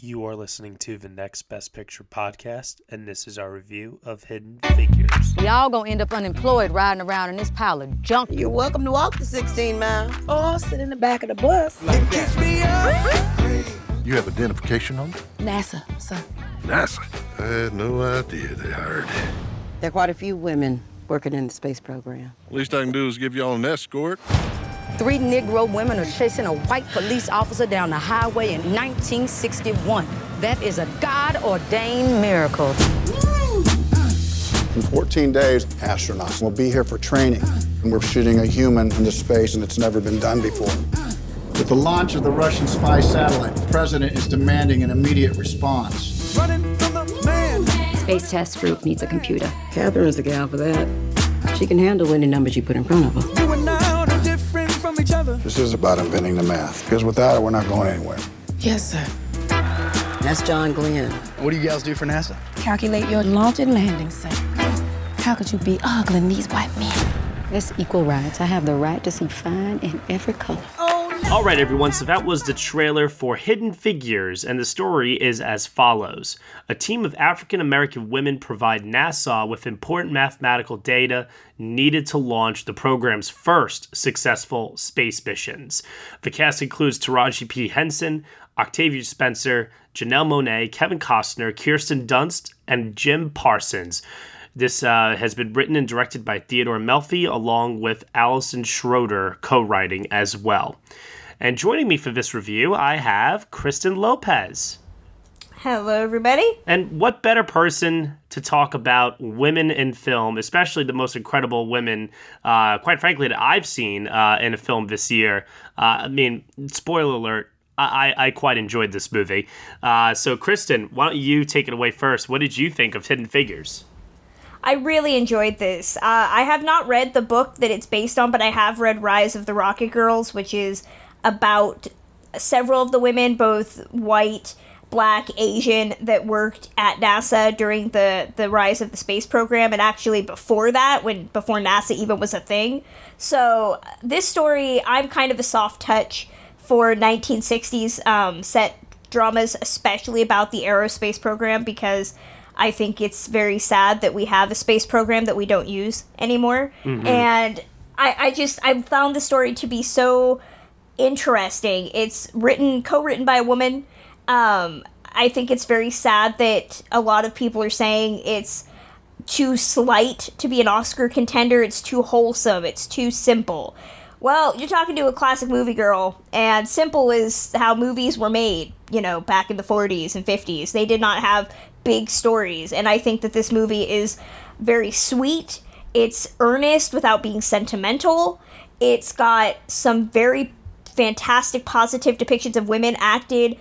You are listening to the Next Best Picture podcast, and this is our review of Hidden Figures. Y'all gonna end up unemployed riding around in this pile of junk. You're welcome to walk the 16 miles. Or sit in the back of the bus. You have identification number? NASA, sir. NASA. I had no idea they hired. There are quite a few women working in the space program. Least I can do is give y'all an escort. Three Negro women are chasing a white police officer down the highway in 1961. That is a God ordained miracle. In 14 days, astronauts will be here for training. And we're shooting a human into space, and it's never been done before. With the launch of the Russian spy satellite, the president is demanding an immediate response. Space Test Group needs a computer. Catherine's the gal for that. She can handle any numbers you put in front of her. This is about inventing the math, because without it, we're not going anywhere. Yes, sir. That's John Glenn. What do you guys do for NASA? Calculate your launch and landing site. How could you be ogling these white men? That's equal rights. I have the right to see fine in every color. Oh, All right, everyone, so that was the trailer for Hidden Figures, and the story is as follows A team of African American women provide NASA with important mathematical data needed to launch the program's first successful space missions. The cast includes Taraji P. Henson, Octavia Spencer, Janelle Monáe, Kevin Costner, Kirsten Dunst, and Jim Parsons. This uh, has been written and directed by Theodore Melfi, along with Allison Schroeder co writing as well. And joining me for this review, I have Kristen Lopez. Hello, everybody. And what better person to talk about women in film, especially the most incredible women, uh, quite frankly, that I've seen uh, in a film this year? Uh, I mean, spoiler alert. I, I quite enjoyed this movie. Uh, so, Kristen, why don't you take it away first? What did you think of Hidden Figures? I really enjoyed this. Uh, I have not read the book that it's based on, but I have read Rise of the Rocket Girls, which is about several of the women, both white, black, Asian, that worked at NASA during the, the rise of the space program, and actually before that, when before NASA even was a thing. So this story, I'm kind of a soft touch for 1960s um, set dramas, especially about the aerospace program, because I think it's very sad that we have a space program that we don't use anymore. And I, I just I found the story to be so interesting. It's written co-written by a woman. Um, I think it's very sad that a lot of people are saying it's too slight to be an Oscar contender. It's too wholesome. It's too simple. Well, you're talking to a classic movie girl, and simple is how movies were made, you know, back in the 40s and 50s. They did not have big stories, and I think that this movie is very sweet. It's earnest without being sentimental. It's got some very fantastic positive depictions of women acted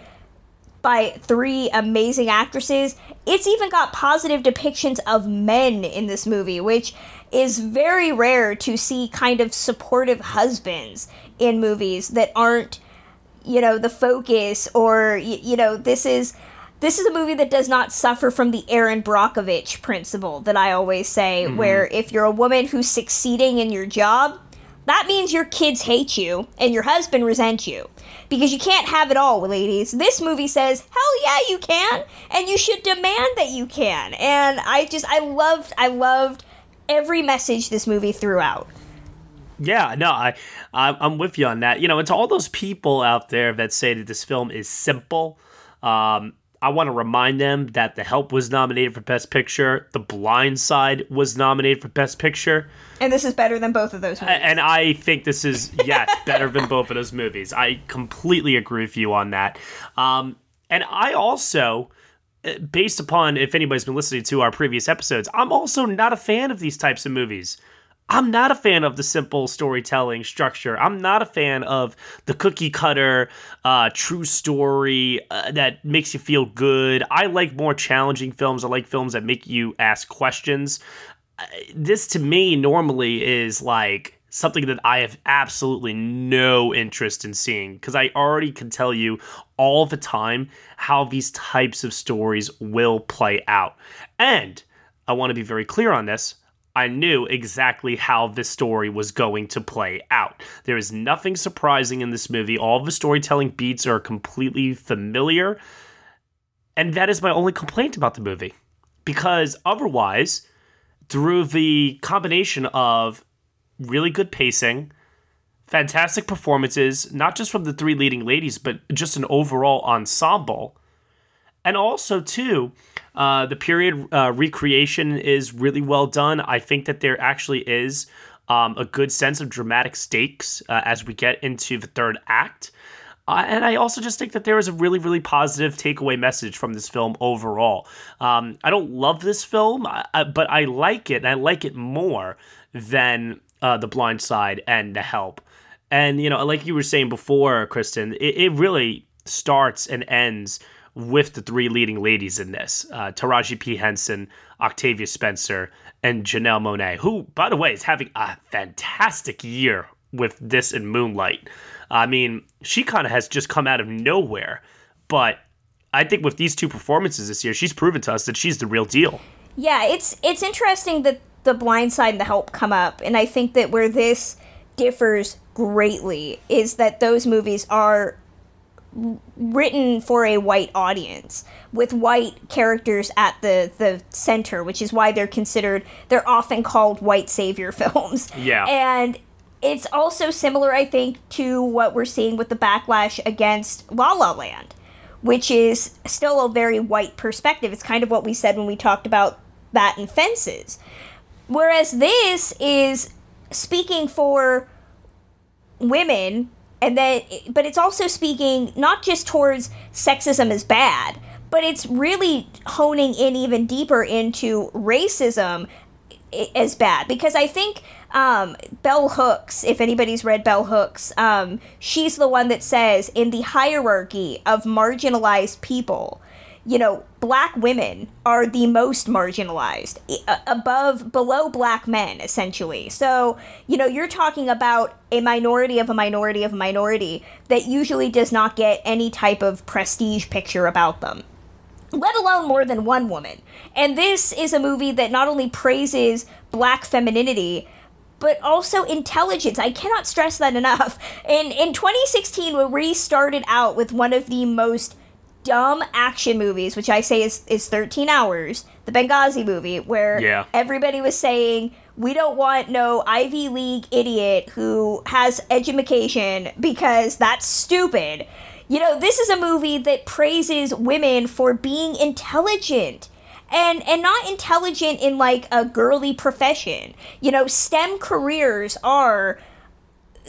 by three amazing actresses. It's even got positive depictions of men in this movie, which is very rare to see kind of supportive husbands in movies that aren't, you know, the focus or you know, this is this is a movie that does not suffer from the Erin Brockovich principle that I always say, mm-hmm. where if you're a woman who's succeeding in your job, that means your kids hate you and your husband resents you. Because you can't have it all, ladies. This movie says, hell yeah, you can, and you should demand that you can. And I just, I loved, I loved every message this movie threw out. Yeah, no, I, I'm with you on that. You know, it's all those people out there that say that this film is simple. Um, I want to remind them that The Help was nominated for Best Picture. The Blind Side was nominated for Best Picture. And this is better than both of those movies. And I think this is, yes, better than both of those movies. I completely agree with you on that. Um, and I also, uh, based upon if anybody's been listening to our previous episodes, I'm also not a fan of these types of movies. I'm not a fan of the simple storytelling structure. I'm not a fan of the cookie cutter, uh, true story uh, that makes you feel good. I like more challenging films. I like films that make you ask questions. Uh, this to me normally is like something that I have absolutely no interest in seeing because I already can tell you all the time how these types of stories will play out. And I want to be very clear on this. I knew exactly how this story was going to play out. There is nothing surprising in this movie. All the storytelling beats are completely familiar. And that is my only complaint about the movie. Because otherwise, through the combination of really good pacing, fantastic performances, not just from the three leading ladies, but just an overall ensemble. And also, too, uh, the period uh, recreation is really well done. I think that there actually is um, a good sense of dramatic stakes uh, as we get into the third act. Uh, and I also just think that there is a really, really positive takeaway message from this film overall. Um, I don't love this film, uh, but I like it, and I like it more than uh, The Blind Side and The Help. And, you know, like you were saying before, Kristen, it, it really starts and ends with the three leading ladies in this uh, Taraji P. Henson, Octavia Spencer, and Janelle Monáe, who, by the way, is having a fantastic year with this and Moonlight. I mean, she kind of has just come out of nowhere, but I think with these two performances this year, she's proven to us that she's the real deal. Yeah, it's it's interesting that the blind side and the help come up, and I think that where this differs greatly is that those movies are written for a white audience with white characters at the the center which is why they're considered they're often called white savior films. Yeah. and it's also similar i think to what we're seeing with the backlash against la la land which is still a very white perspective. It's kind of what we said when we talked about that in fences. Whereas this is speaking for women and then but it's also speaking not just towards sexism as bad but it's really honing in even deeper into racism as bad. Because i think um, bell hooks if anybody's read bell hooks um, she's the one that says in the hierarchy of marginalized people you know, black women are the most marginalized, uh, above, below black men, essentially. So, you know, you're talking about a minority of a minority of a minority that usually does not get any type of prestige picture about them, let alone more than one woman. And this is a movie that not only praises black femininity, but also intelligence. I cannot stress that enough. In in 2016, when we started out with one of the most dumb action movies, which I say is, is 13 hours, the Benghazi movie, where Yeah. everybody was saying, we don't want no Ivy League idiot who has education because that's stupid. You know, this is a movie that praises women for being intelligent. And and not intelligent in like a girly profession. You know, STEM careers are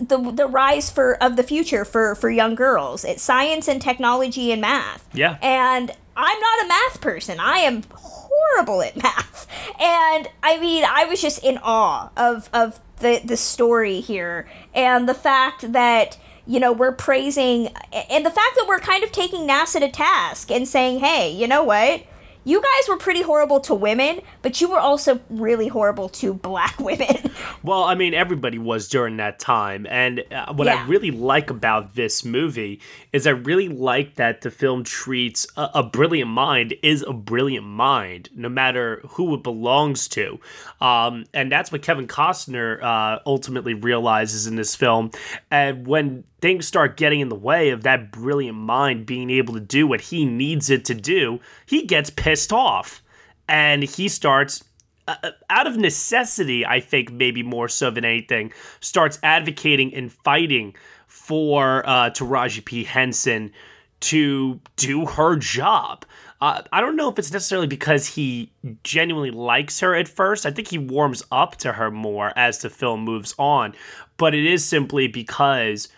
the the rise for of the future for for young girls. It's science and technology and math. Yeah. And I'm not a math person. I am horrible at math. And I mean, I was just in awe of of the the story here and the fact that you know we're praising and the fact that we're kind of taking NASA to task and saying, "Hey, you know what? You guys were pretty horrible to women, but you were also really horrible to black women." Well, I mean, everybody was during that time. And uh, what I really like about this movie is I really like that the film treats a, a brilliant mind is a brilliant mind, no matter who it belongs to. Um, and that's what Kevin Costner uh, ultimately realizes in this film. And when things start getting in the way of that brilliant mind being able to do what he needs it to do, he gets pissed off. And he starts uh, out of necessity, I think maybe more so than anything, starts advocating and fighting for uh, Taraji P. Henson to do her job. Uh, I don't know if it's necessarily because he genuinely likes her at first. I think he warms up to her more as the film moves on, but it is simply because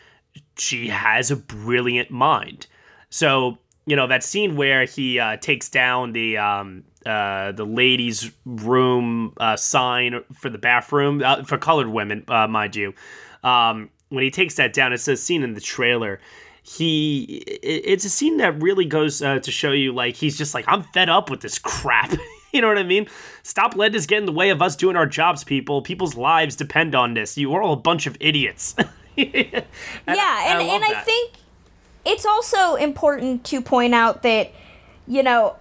she has a brilliant mind. So you know that scene where he uh, takes down the um, uh, the ladies' room uh, sign for the bathroom uh, for colored women, uh, mind you. Um, when he takes that down, it's a scene in the trailer. He, it's a scene that really goes uh, to show you like he's just like I'm fed up with this crap. you know what I mean? Stop letting this get in the way of us doing our jobs, people. People's lives depend on this. You are all a bunch of idiots. yeah, and, I and I think it's also important to point out that, you know,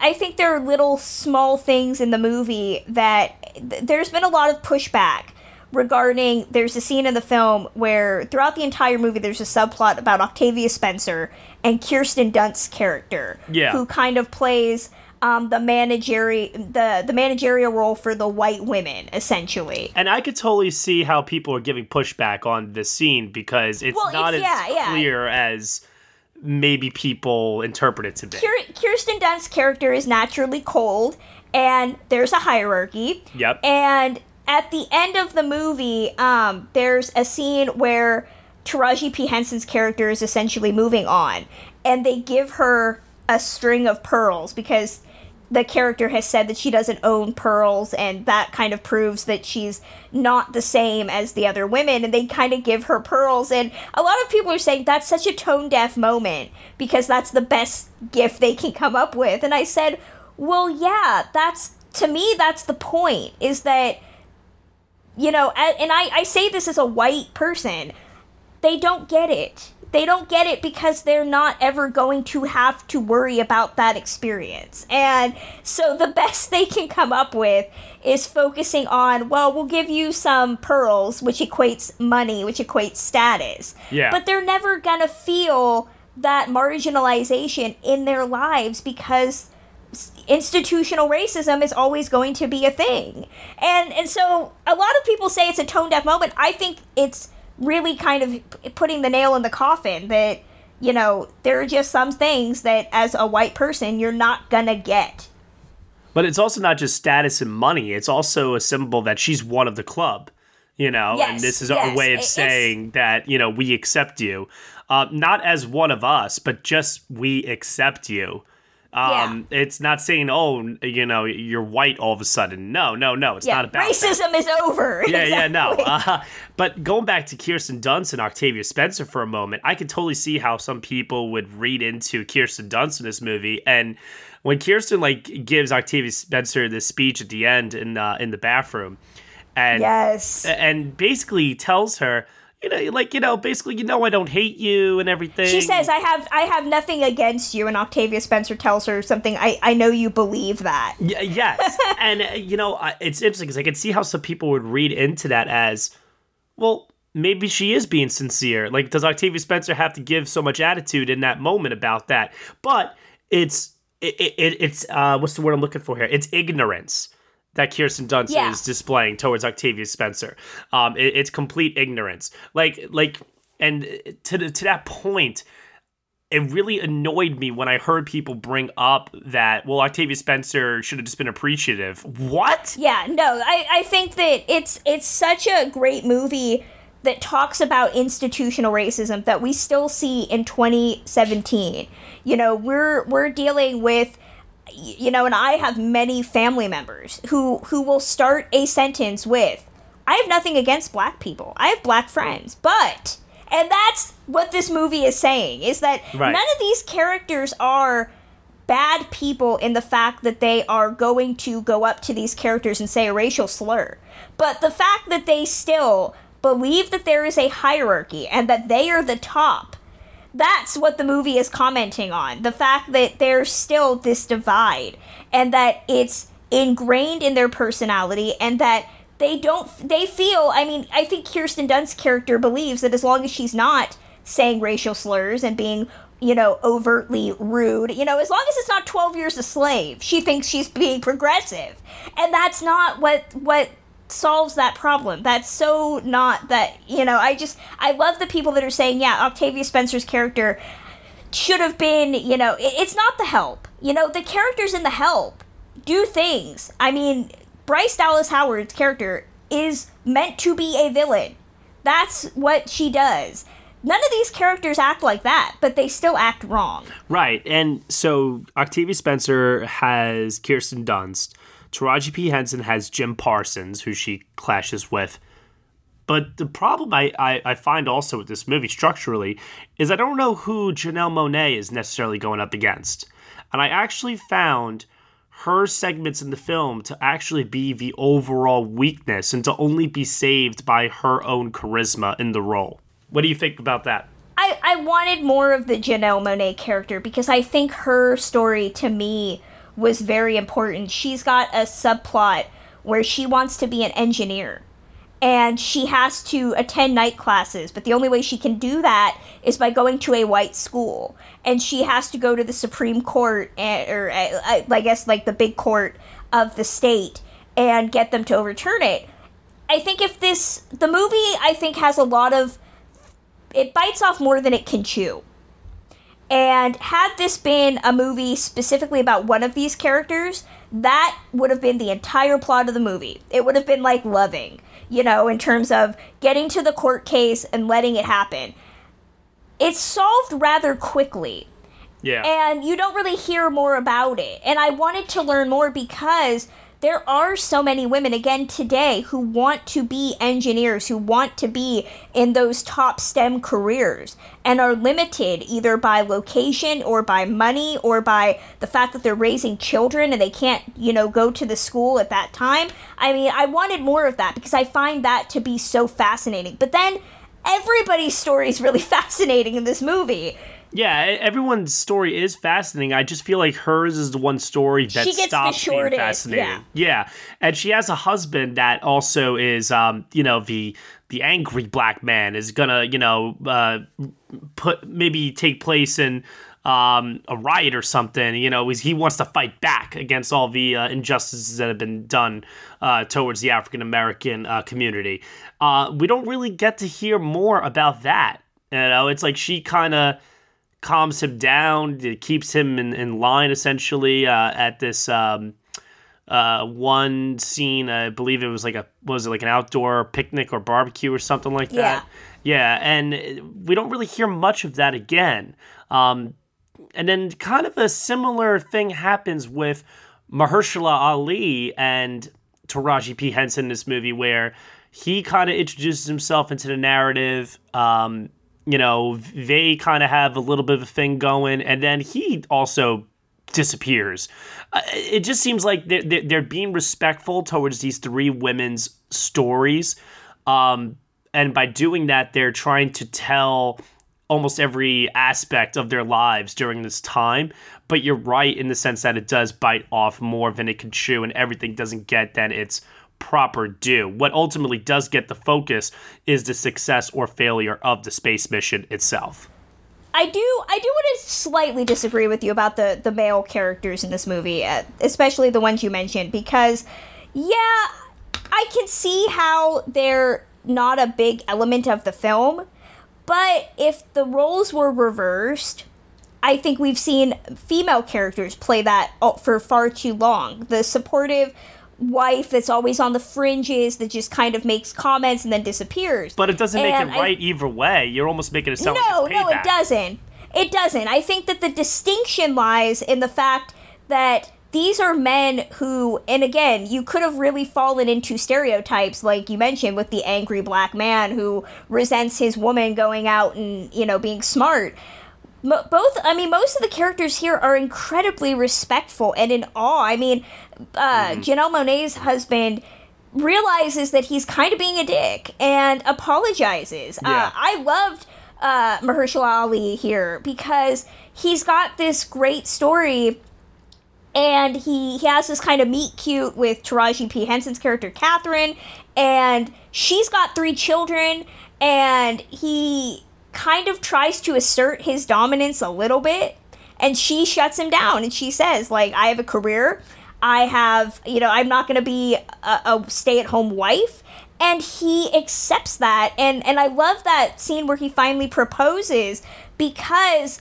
I think there are little small things in the movie that th- there's been a lot of pushback regarding there's a scene in the film where throughout the entire movie there's a subplot about Octavia Spencer and Kirsten Dunst's character, Yeah. who kind of plays um, the managerial the the managerial role for the white women, essentially. And I could totally see how people are giving pushback on this scene because it's Well, not it's- as yeah, yeah. clear as maybe people interpret it to be. Kirsten Dunst's character is naturally cold, and there's a hierarchy. Yep. And at the end of the movie, um, there's a scene where Taraji P. Henson's character is essentially moving on, and they give her a string of pearls because the character has said that she doesn't own pearls, and that kind of proves that she's not the same as the other women. And they kind of give her pearls, and a lot of people are saying that's such a tone deaf moment because that's the best gift they can come up with. And I said, well, yeah, that's to me, that's the point is that you know, and I, I say this as a white person, they don't get it. They don't get it because they're not ever going to have to worry about that experience. And so the best they can come up with is focusing on, well, we'll give you some pearls, which equates money, which equates status. Yeah. But they're never going to feel that marginalization in their lives because institutional racism is always going to be a thing. And and so a lot of people say it's a tone deaf moment. I think it's really kind of putting the nail in the coffin that you know, there are just some things that as a white person you're not to get. But it's also not just status and money, it's also a symbol that she's one of the club. You know, and this is yes, our way of saying that, you know, we accept you. Uh, not as one of us, but just we accept you. Um, It's not saying, oh, you know, you're white all of a sudden. No, no, no. It's Yeah, not about racism is over. Yeah, yeah, no. Uh, but going back to Kirsten Dunst and Octavia Spencer for a moment, I could totally see how some people would read into Kirsten Dunst in this movie. And when Kirsten like gives Octavia Spencer this speech at the end in uh, in the bathroom, and Yes. and basically tells her, you know, like you know, basically, you know, I don't hate you and everything. She says, "I have, I have nothing against you," and Octavia Spencer tells her something. I, I know you believe that. Y- yes, and uh, you know, I- it's interesting because I can see how some people would read into that as, well, maybe she is being sincere. Like, does Octavia Spencer have to give so much attitude in that moment about that? But it's it, it it's uh, what's the word I'm looking for here? It's ignorance that Kirsten Dunst Yeah. is displaying towards Octavia Spencer. Um, it- it's complete ignorance. Like like, and to the, to that point it really annoyed me when I heard people bring up that, well, Octavia Spencer should have just been appreciative. What? Yeah, no, I, I think that it's it's such a great movie that talks about institutional racism that we still see in 2017. You know, we're we're dealing with you know, and I have many family members who who will start a sentence with I have nothing against black people. I have black friends, but and that's what this movie is saying is that Right. none of these characters are bad people in the fact that they are going to go up to these characters and say a racial slur. But the fact that they still believe that there is a hierarchy and that they are the top, that's what the movie is commenting on. The fact that there's still this divide and that it's ingrained in their personality and that they don't they feel I mean I think Kirsten Dunst's character believes that as long as she's not saying racial slurs and being you know overtly rude you know as long as it's not 12 years a slave she thinks she's being progressive and that's not what what solves that problem that's so not that you know I just I love the people that are saying yeah Octavia Spencer's character should have been, you know, it, it's not the help. You know, the characters in the help do things. I mean, Bryce Dallas Howard's character is meant to be a villain. That's what she does. None of these characters act like that, but they still act wrong. Right. And so Octavia Spencer has Kirsten Dunst. Taraji P. Henson has Jim Parsons, who she clashes with. But the problem I, I, I find also with this movie structurally is I don't know who Janelle Monáe is necessarily going up against. And I actually found her segments in the film to actually be the overall weakness and to only be saved by her own charisma in the role. What do you think about that? I, I wanted more of the Janelle Monáe character because I think her story to me was very important. She's got a subplot where she wants to be an engineer. and she has to attend night classes, but the only way she can do that is by going to a white school. And she has to go to the Supreme Court, eh, or eh, I guess like the big court of the state, and get them to overturn it. I think if this, the movie, I think has a lot of, it bites off more than it can chew. And had this been a movie specifically about one of these characters, that would have been the entire plot of the movie. It would have been like Loving you know, in terms of getting to the court case and letting it happen. It's solved rather quickly. Yeah. And you don't really hear more about it. And I wanted to learn more because there are so many women again today who want to be engineers who want to be in those top STEM careers and are limited either by location or by money or by the fact that they're raising children and they can't, you know, go to the school at that time. I mean, I wanted more of that because I find that to be so fascinating. But then everybody's story is really fascinating in this movie yeah, everyone's story is fascinating. I just feel like hers is the one story that stops being fascinating. Yeah. yeah, and she has a husband that also is, um, you know, the the angry black man is gonna, you know, uh, put maybe take place in um, a riot or something. You know, he wants to fight back against all the uh, injustices that have been done uh, towards the African American uh, community. Uh, we don't really get to hear more about that. You know, it's like she kind of calms him down, it keeps him in, in line essentially uh, at this um, uh, one scene. I believe it was like a was it like an outdoor picnic or barbecue or something like that. Yeah, and we don't really hear much of that again. Um, and then kind of a similar thing happens with Mahershala Ali and Taraji P Henson in this movie, where he kind of introduces himself into the narrative. Um, you know, they kind of have a little bit of a thing going, and then he also disappears. Uh, it just seems like they're, they're being respectful towards these three women's stories. Um, and by doing that, they're trying to tell almost every aspect of their lives during this time. But you're right in the sense that it does bite off more than it can chew, and everything doesn't get then its proper due. What ultimately does get the focus is the success or failure of the space mission itself. I do I do want to slightly disagree with you about the the male characters in this movie, uh, especially the ones you mentioned because yeah, I can see how they're not a big element of the film, but if the roles were reversed, I think we've seen female characters play that for far too long. The supportive wife that's always on the fringes that just kind of makes comments and then disappears. But it doesn't make and it right I, either way. You're almost making it sound no, like no, it doesn't. It doesn't. I think that the distinction lies in the fact that these are men who, and again, you could have really fallen into stereotypes, like you mentioned, with the angry black man who resents his woman going out and, you know, being smart both i mean most of the characters here are incredibly respectful and in awe i mean uh, mm-hmm. janelle monae's husband realizes that he's kind of being a dick and apologizes uh, yeah. uh, i loved uh, mahershala ali here because he's got this great story and he, he has this kind of meet cute with Taraji P. Henson's character, Catherine, and she's got three children, and he kind of tries to assert his dominance a little bit and she shuts him down and she says like i have a career. I have you know i'm not going to be a, a stay-at-home wife. And he accepts that and and i love that scene where he finally proposes because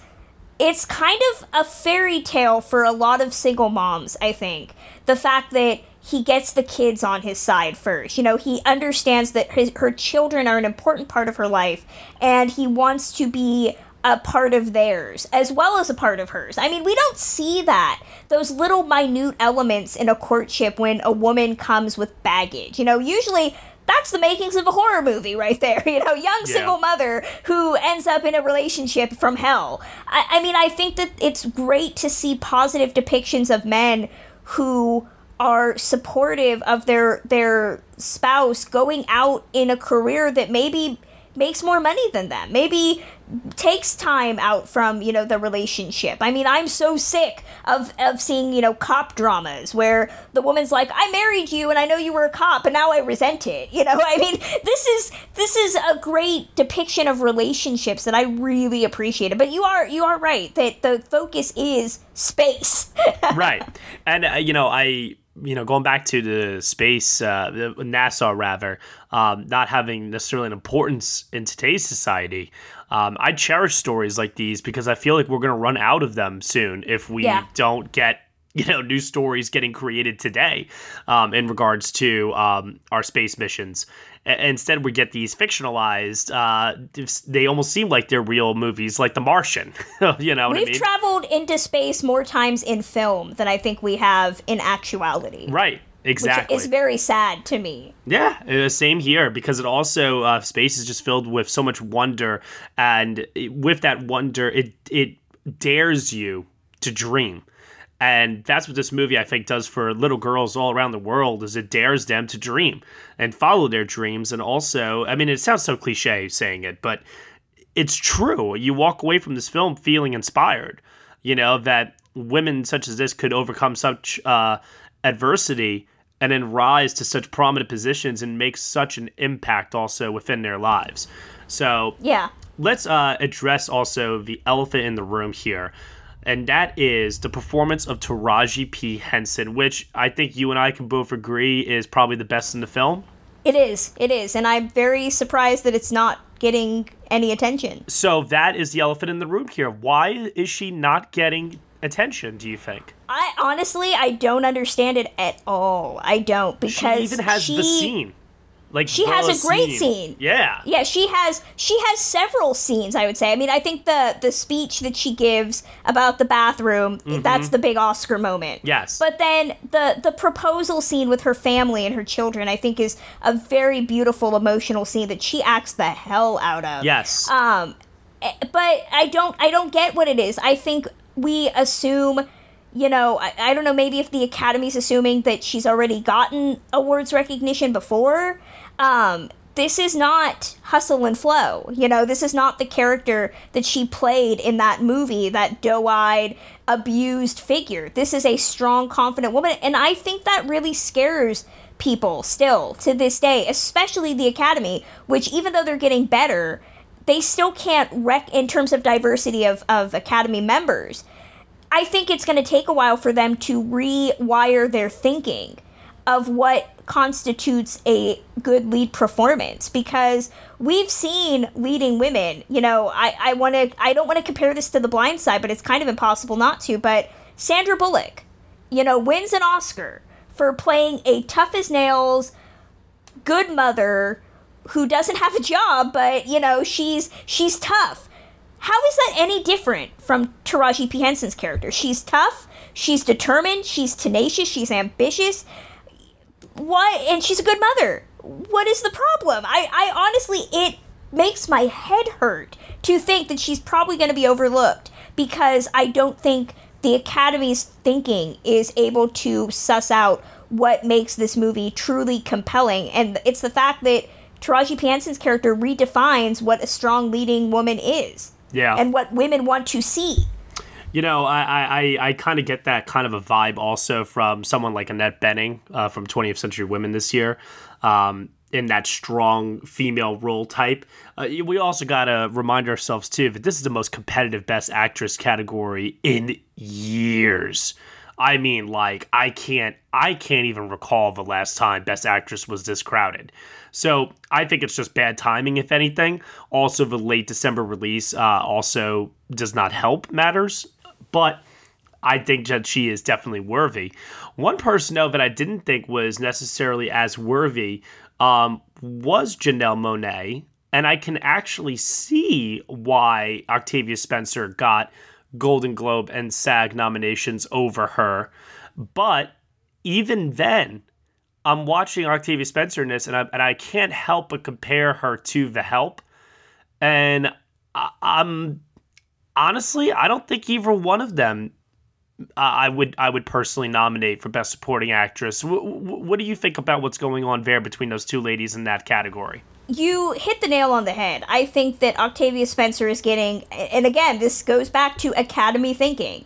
it's kind of a fairy tale for a lot of single moms i think. The fact that he gets the kids on his side first. You know, he understands that his, her children are an important part of her life, and he wants to be a part of theirs as well as a part of hers. I mean, we don't see that. Those little minute elements in a courtship when a woman comes with baggage. You know, usually that's the makings of a horror movie right there. You know, young single yeah. mother who ends up in a relationship from hell. I, I mean, I think that it's great to see positive depictions of men who are supportive of their their spouse going out in a career that maybe makes more money than them. Maybe takes time out from you know the relationship. I mean i'm so sick of of seeing you know cop dramas where the woman's like i married you and i know you were a cop and now i resent it you know? I mean this is this is a great depiction of relationships that i really appreciated. But you are you are right that the focus is space. Right. And uh, you know i you know, going back to the space, uh, the NASA rather, um, not having necessarily an importance in today's society. Um, I cherish stories like these because I feel like we're going to run out of them soon if we Yeah. don't get you know new stories getting created today um, in regards to um, our space missions. Instead, we get these fictionalized. Uh, they almost seem like they're real movies, like The Martian. you know what we've I mean? traveled into space more times in film than i think we have in actuality right. Exactly. which is very sad to me Yeah, uh, same here because it also uh, space is just filled with so much wonder, and with that wonder, it it dares you to dream, and that's what this movie I think does for little girls all around the world is it dares them to dream and follow their dreams, and also, I mean, it sounds so cliche saying it, but it's true. You walk away from this film feeling inspired, you know, that women such as this could overcome such uh, adversity and then rise to such prominent positions and make such an impact also within their lives. So yeah let's uh, address also the elephant in the room here. And that is the performance of Taraji P. Henson, which I think you and I can both agree is probably the best in the film. It is. It is. And I'm very surprised that it's not getting any attention. So that is the elephant in the room here. Why is she not getting attention, do you think? I honestly I don't understand it at all. I don't because She even has the scene. Like She has a great scene. Yeah. Yeah, she has she has several scenes, I would say. I mean, I think the the speech that she gives about the bathroom, that's the big Oscar moment. Mm-hmm. Yes. But then the the proposal scene with her family and her children, I think is a very beautiful emotional scene that she acts the hell out of. Yes. Um, eh, but I don't I don't get what it is. I think we assume, you know, I, I don't know, maybe if the Academy's assuming that she's already gotten awards recognition before. Um, this is not hustle and flow. You know, this is not the character that she played in that movie, that doe-eyed, abused figure. This is a strong, confident woman, and I think that really scares people still to this day, especially the Academy, which even though they're getting better, they still can't rec in terms of diversity of, of Academy members. I think it's going to take a while for them to rewire their thinking of what constitutes a good lead performance because we've seen leading women you know i, I want to i don't want to compare this to the blind side but it's kind of impossible not to but sandra bullock you know wins an oscar for playing a tough as nails good mother who doesn't have a job but you know she's she's tough how is that any different from Taraji P. Henson's character? She's tough, she's determined, she's tenacious, she's ambitious. What? And she's a good mother. What is the problem? I, I honestly, it makes my head hurt to think that she's probably going to be overlooked because I don't think the Academy's thinking is able to suss out what makes this movie truly compelling. And it's the fact that Taraji P. Henson's character redefines what a strong leading woman is Yeah. and what women want to see. You know, I I, I, kind of get that kind of a vibe also from someone like Annette Bening uh, from 20th Century Women this year, um, in that strong female role type. Uh, we also got to remind ourselves, too, that this is the most competitive Best Actress category in years. I mean, like I can't, I can't even recall the last time Best Actress was this crowded. So I think it's just bad timing, if anything. Also, the late December release uh, also does not help matters, but I think that she is definitely worthy. One person, though, that I didn't think was necessarily as worthy um, was Janelle Monáe, and I can actually see why Octavia Spencer got Golden Globe and SAG nominations over her. But even then, I'm watching Octavia Spencer in this, and I, and I can't help but compare her to The Help. And I, I'm honestly, I don't think either one of them uh, I would I would personally nominate for Best Supporting Actress. W- w- what do you think about what's going on there between those two ladies in that category? You hit the nail on the head. I think that Octavia Spencer is getting, and again, this goes back to Academy thinking.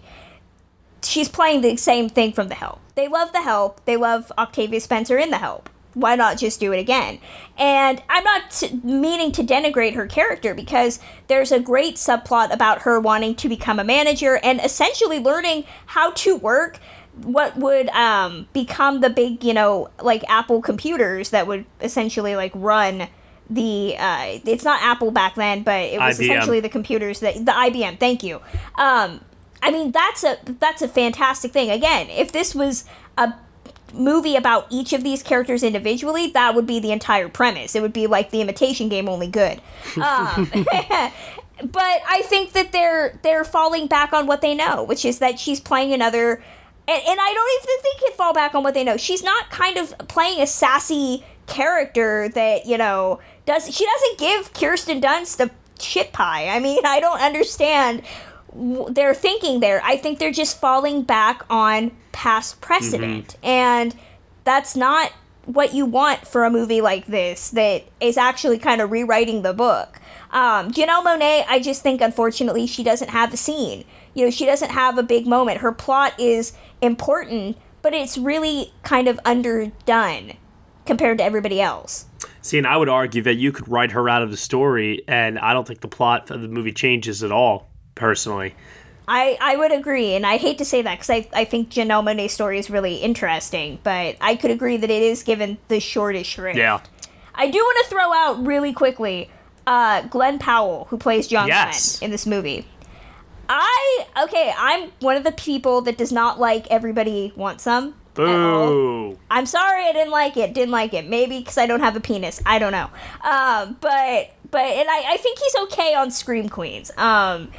She's playing the same thing from The Help. They love The Help. They love Octavia Spencer in The Help. Why not just do it again? And I'm not meaning to denigrate her character because there's a great subplot about her wanting to become a manager and essentially learning how to work what would um, become the big, you know, like Apple computers that would essentially like run the uh, it's not Apple back then, but it was IBM. essentially the computers that the IBM. Thank you. Um, I mean that's a that's a fantastic thing. Again, if this was a movie about each of these characters individually, that would be the entire premise. It would be like the Imitation Game, only good. Um, but I think that they're they're falling back on what they know, which is that she's playing another. And, and I don't even think it fall back on what they know. She's not kind of playing a sassy character that you know does. She doesn't give Kirsten Dunst the shit pie. I mean, I don't understand their thinking there. I think they're just falling back on past precedent, and that's not what you want for a movie like this that is actually kind of rewriting the book. Um, Janelle Monáe, I just think unfortunately she doesn't have a scene. You know, she doesn't have a big moment. Her plot is important, but it's really kind of underdone compared to everybody else. See, and I would argue that you could write her out of the story, and I don't think the plot of the movie changes at all, personally. I, I would agree, and I hate to say that because I, I think Janelle Monae's story is really interesting, but I could agree that it is given the shortest shrift. Yeah. I do want to throw out really quickly uh, Glen Powell, who plays John Yes. Glenn in this movie. I, okay, I'm one of the people that does not like Everybody Wants Some. At all. Boo. I'm sorry I didn't like it. Didn't like it. Maybe because I don't have a penis. I don't know. Um, but but and I, I think he's okay on Scream Queens. Um,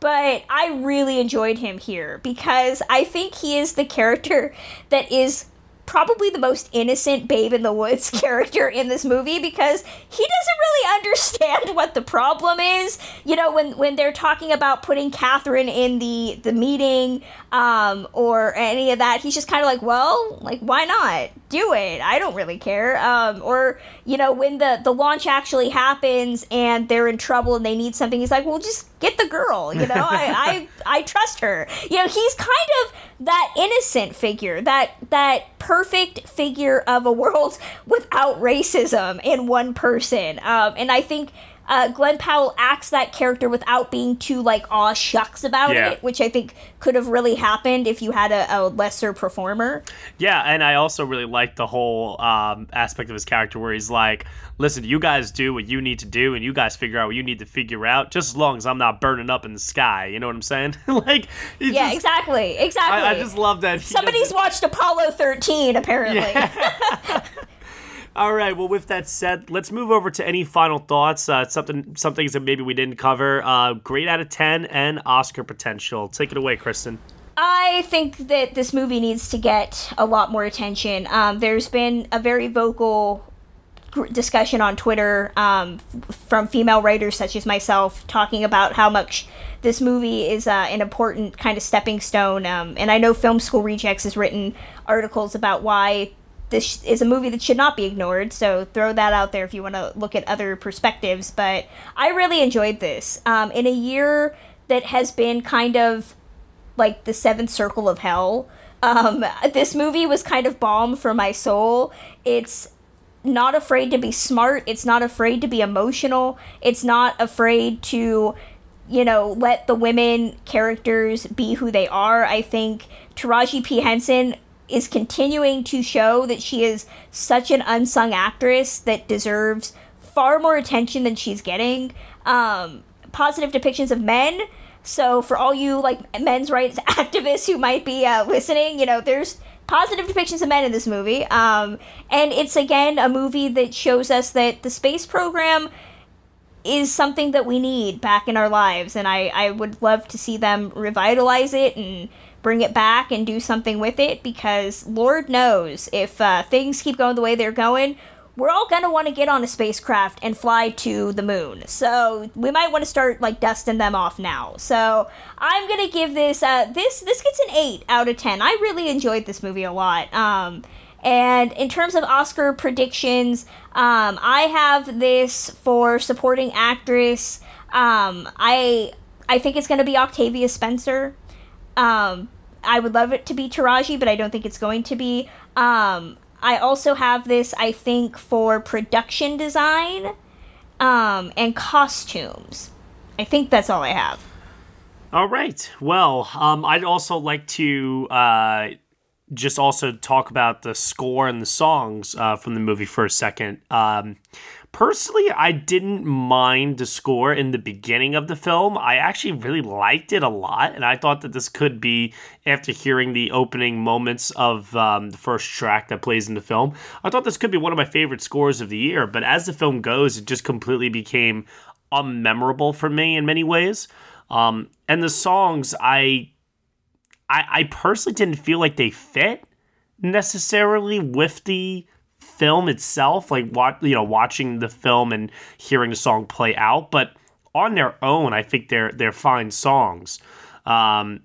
but I really enjoyed him here because I think he is the character that is probably the most innocent babe in the woods character in this movie because he doesn't really understand what the problem is. You know when when they're talking about putting catherine in the the meeting um or any of that he's just kind of like well like why not do it. I don't really care. Um or you know when the the launch actually happens and they're in trouble and they need something he's like well just get the girl you know? I i i trust her. You know he's kind of that innocent figure that that perfect figure of a world without racism in one person. Um, and i think uh, Glen Powell acts that character without being too like aw shucks about Yeah. it, which I think could have really happened if you had a, a lesser performer. Yeah, and I also really like the whole um, aspect of his character where he's like, listen, you guys do what you need to do, and you guys figure out what you need to figure out, just as long as I'm not burning up in the sky. You know what I'm saying? like, Yeah, just- exactly, exactly. I, I just love that. Somebody's watched Apollo 13, apparently. All right. Well, with that said, let's move over to any final thoughts. Uh, something, some things that maybe we didn't cover. Uh, out of ten and Oscar potential. Take it away, Kristen. I think that this movie needs to get a lot more attention. Um, there's been a very vocal discussion on Twitter um, from female writers such as myself talking about how much this movie is uh, an important kind of stepping stone. Um, and I know Film School Rejects has written articles about why this is a movie that should not be ignored. So throw that out there if you want to look at other perspectives. But I really enjoyed this. Um, in a year that has been kind of like the seventh circle of hell. Um, this movie was kind of balm for my soul. It's not afraid to be smart. It's not afraid to be emotional. It's not afraid to, you know, let the women characters be who they are. I think Taraji P. Henson is continuing to show that she is such an unsung actress that deserves far more attention than she's getting. Um, positive depictions of men. So for all you like men's rights activists who might be uh, listening, you know, there's positive depictions of men in this movie. Um, and it's again a movie that shows us that the space program is something that we need back in our lives and I, I would love to see them revitalize it and bring it back and do something with it because lord knows if uh, things keep going the way they're going we're all going to want to get on a spacecraft and fly to the moon so we might want to start like dusting them off now so i'm going to give this uh, this this gets an 8 out of 10 i really enjoyed this movie a lot um, And in terms of Oscar predictions, um, I have this for supporting actress. Um, I I think it's going to be Octavia Spencer. Um, I would love it to be Taraji, but I don't think it's going to be. Um, I also have this, I think, for production design um, and costumes. I think that's all I have. All right. Well, um, I'd also like to uh, just also talk about the score and the songs uh, from the movie for a second. Um, personally, I didn't mind the score in the beginning of the film. I actually really liked it a lot, and I thought that this could be, after hearing the opening moments of um, the first track that plays in the film, I thought this could be one of my favorite scores of the year. But as the film goes, it just completely became unmemorable for me in many ways. Um, and the songs, I, I, I personally didn't feel like they fit necessarily with the film itself, like what you know, watching the film and hearing the song play out. But on their own, I think they're they're fine songs. Um,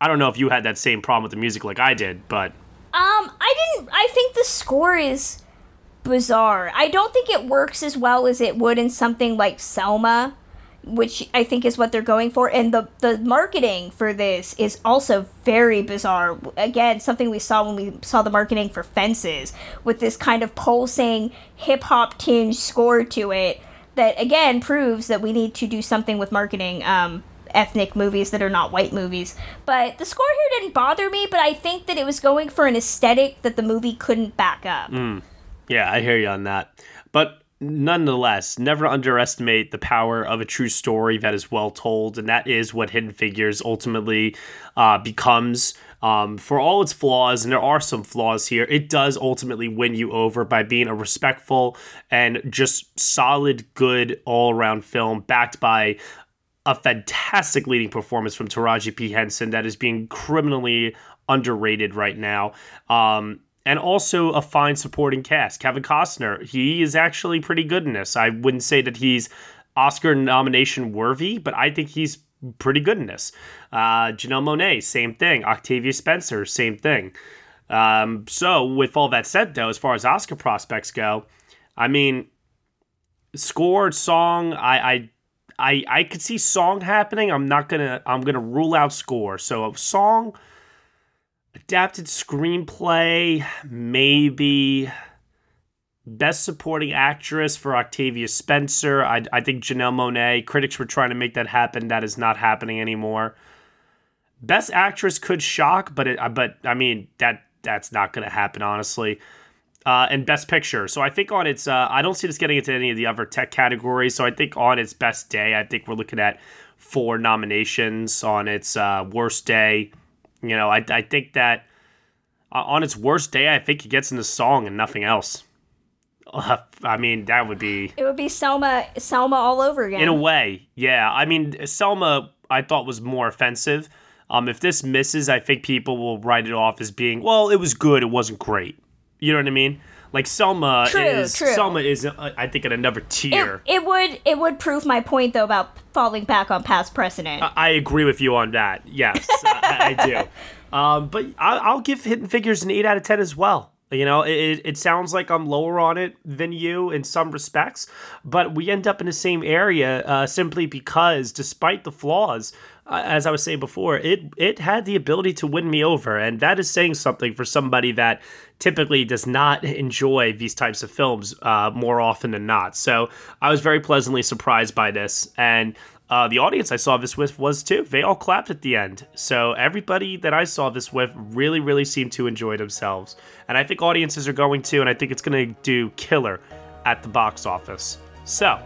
I don't know if you had that same problem with the music like I did, but um, I didn't. I think the score is bizarre. I don't think it works as well as it would in something like Selma, which I think is what they're going for. And the the marketing for this is also very bizarre. Again, something we saw when we saw the marketing for Fences with this kind of pulsing hip hop tinge score to it. That again proves that we need to do something with marketing. Um, ethnic movies that are not white movies. But the score here didn't bother me, but I think that it was going for an aesthetic that the movie couldn't back up. Mm. Yeah, I hear you on that. But nonetheless, never underestimate the power of a true story that is well told, and that is what Hidden Figures ultimately uh, becomes. Um, for all its flaws, and there are some flaws here, it does ultimately win you over by being a respectful and just solid, good all around film backed by a fantastic leading performance from Taraji P. Henson that is being criminally underrated right now. Um, and also a fine supporting cast. Kevin Costner, he is actually pretty good in this. I wouldn't say that he's Oscar nomination worthy, but I think he's pretty good in this. Uh, Janelle Monáe, same thing. Octavia Spencer, same thing. Um, so, with all that said, though, as far as Oscar prospects go, I mean, score, song, I, I I I could see song happening. I'm not gonna I'm gonna rule out score. So song, adapted screenplay, maybe best supporting actress for Octavia Spencer. I I think Janelle Monáe. Critics were trying to make that happen. That is not happening anymore. Best actress could shock, but it but I mean that that's not gonna happen honestly uh, and Best Picture. So I think on its, uh, I don't see this getting into any of the other tech categories. So I think on its best day, I think we're looking at four nominations. On its uh, worst day, you know, I, I think that uh, on its worst day, I think it gets in the song and nothing else. I mean, that would be. It would be Selma, Selma all over again. In a way, yeah. I mean, Selma, I thought was more offensive. Um, if this misses, I think people will write it off as being, well, it was good, it wasn't great. You know what I mean? Like Selma true, is true. Selma is uh, I think at another tier. It, it, would it would prove my point though about falling back on past precedent. I, I agree with you on that. Yes, I, I, do. Um, but I, I'll give Hidden Figures an eight out of ten as well. You know, it, it sounds like I'm lower on it than you in some respects, but we end up in the same area uh, simply because, despite the flaws, uh, as I was saying before, it it had the ability to win me over, and that is saying something for somebody that typically does not enjoy these types of films uh, more often than not. So I was very pleasantly surprised by this, and uh, the audience I saw this with was too. They all clapped at the end. So everybody that I saw this with really, really seemed to enjoy themselves. And I think audiences are going to, and I think it's going to do killer at the box office. So,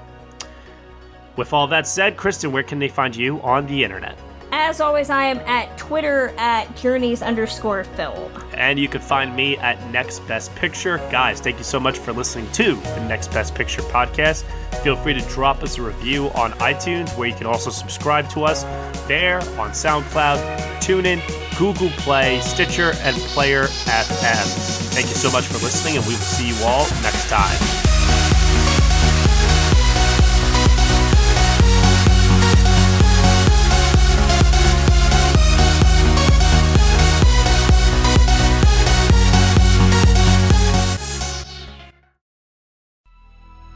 with all that said, Kristen, where can they find you on the internet? As always, I am at Twitter at journeys underscore film. And you can find me at Next Best Picture. Guys, thank you so much for listening to the Next Best Picture podcast. Feel free to drop us a review on iTunes, where you can also subscribe to us there on SoundCloud, TuneIn, Google Play, Stitcher, and Player FM. Thank you so much for listening, and we will see you all next time.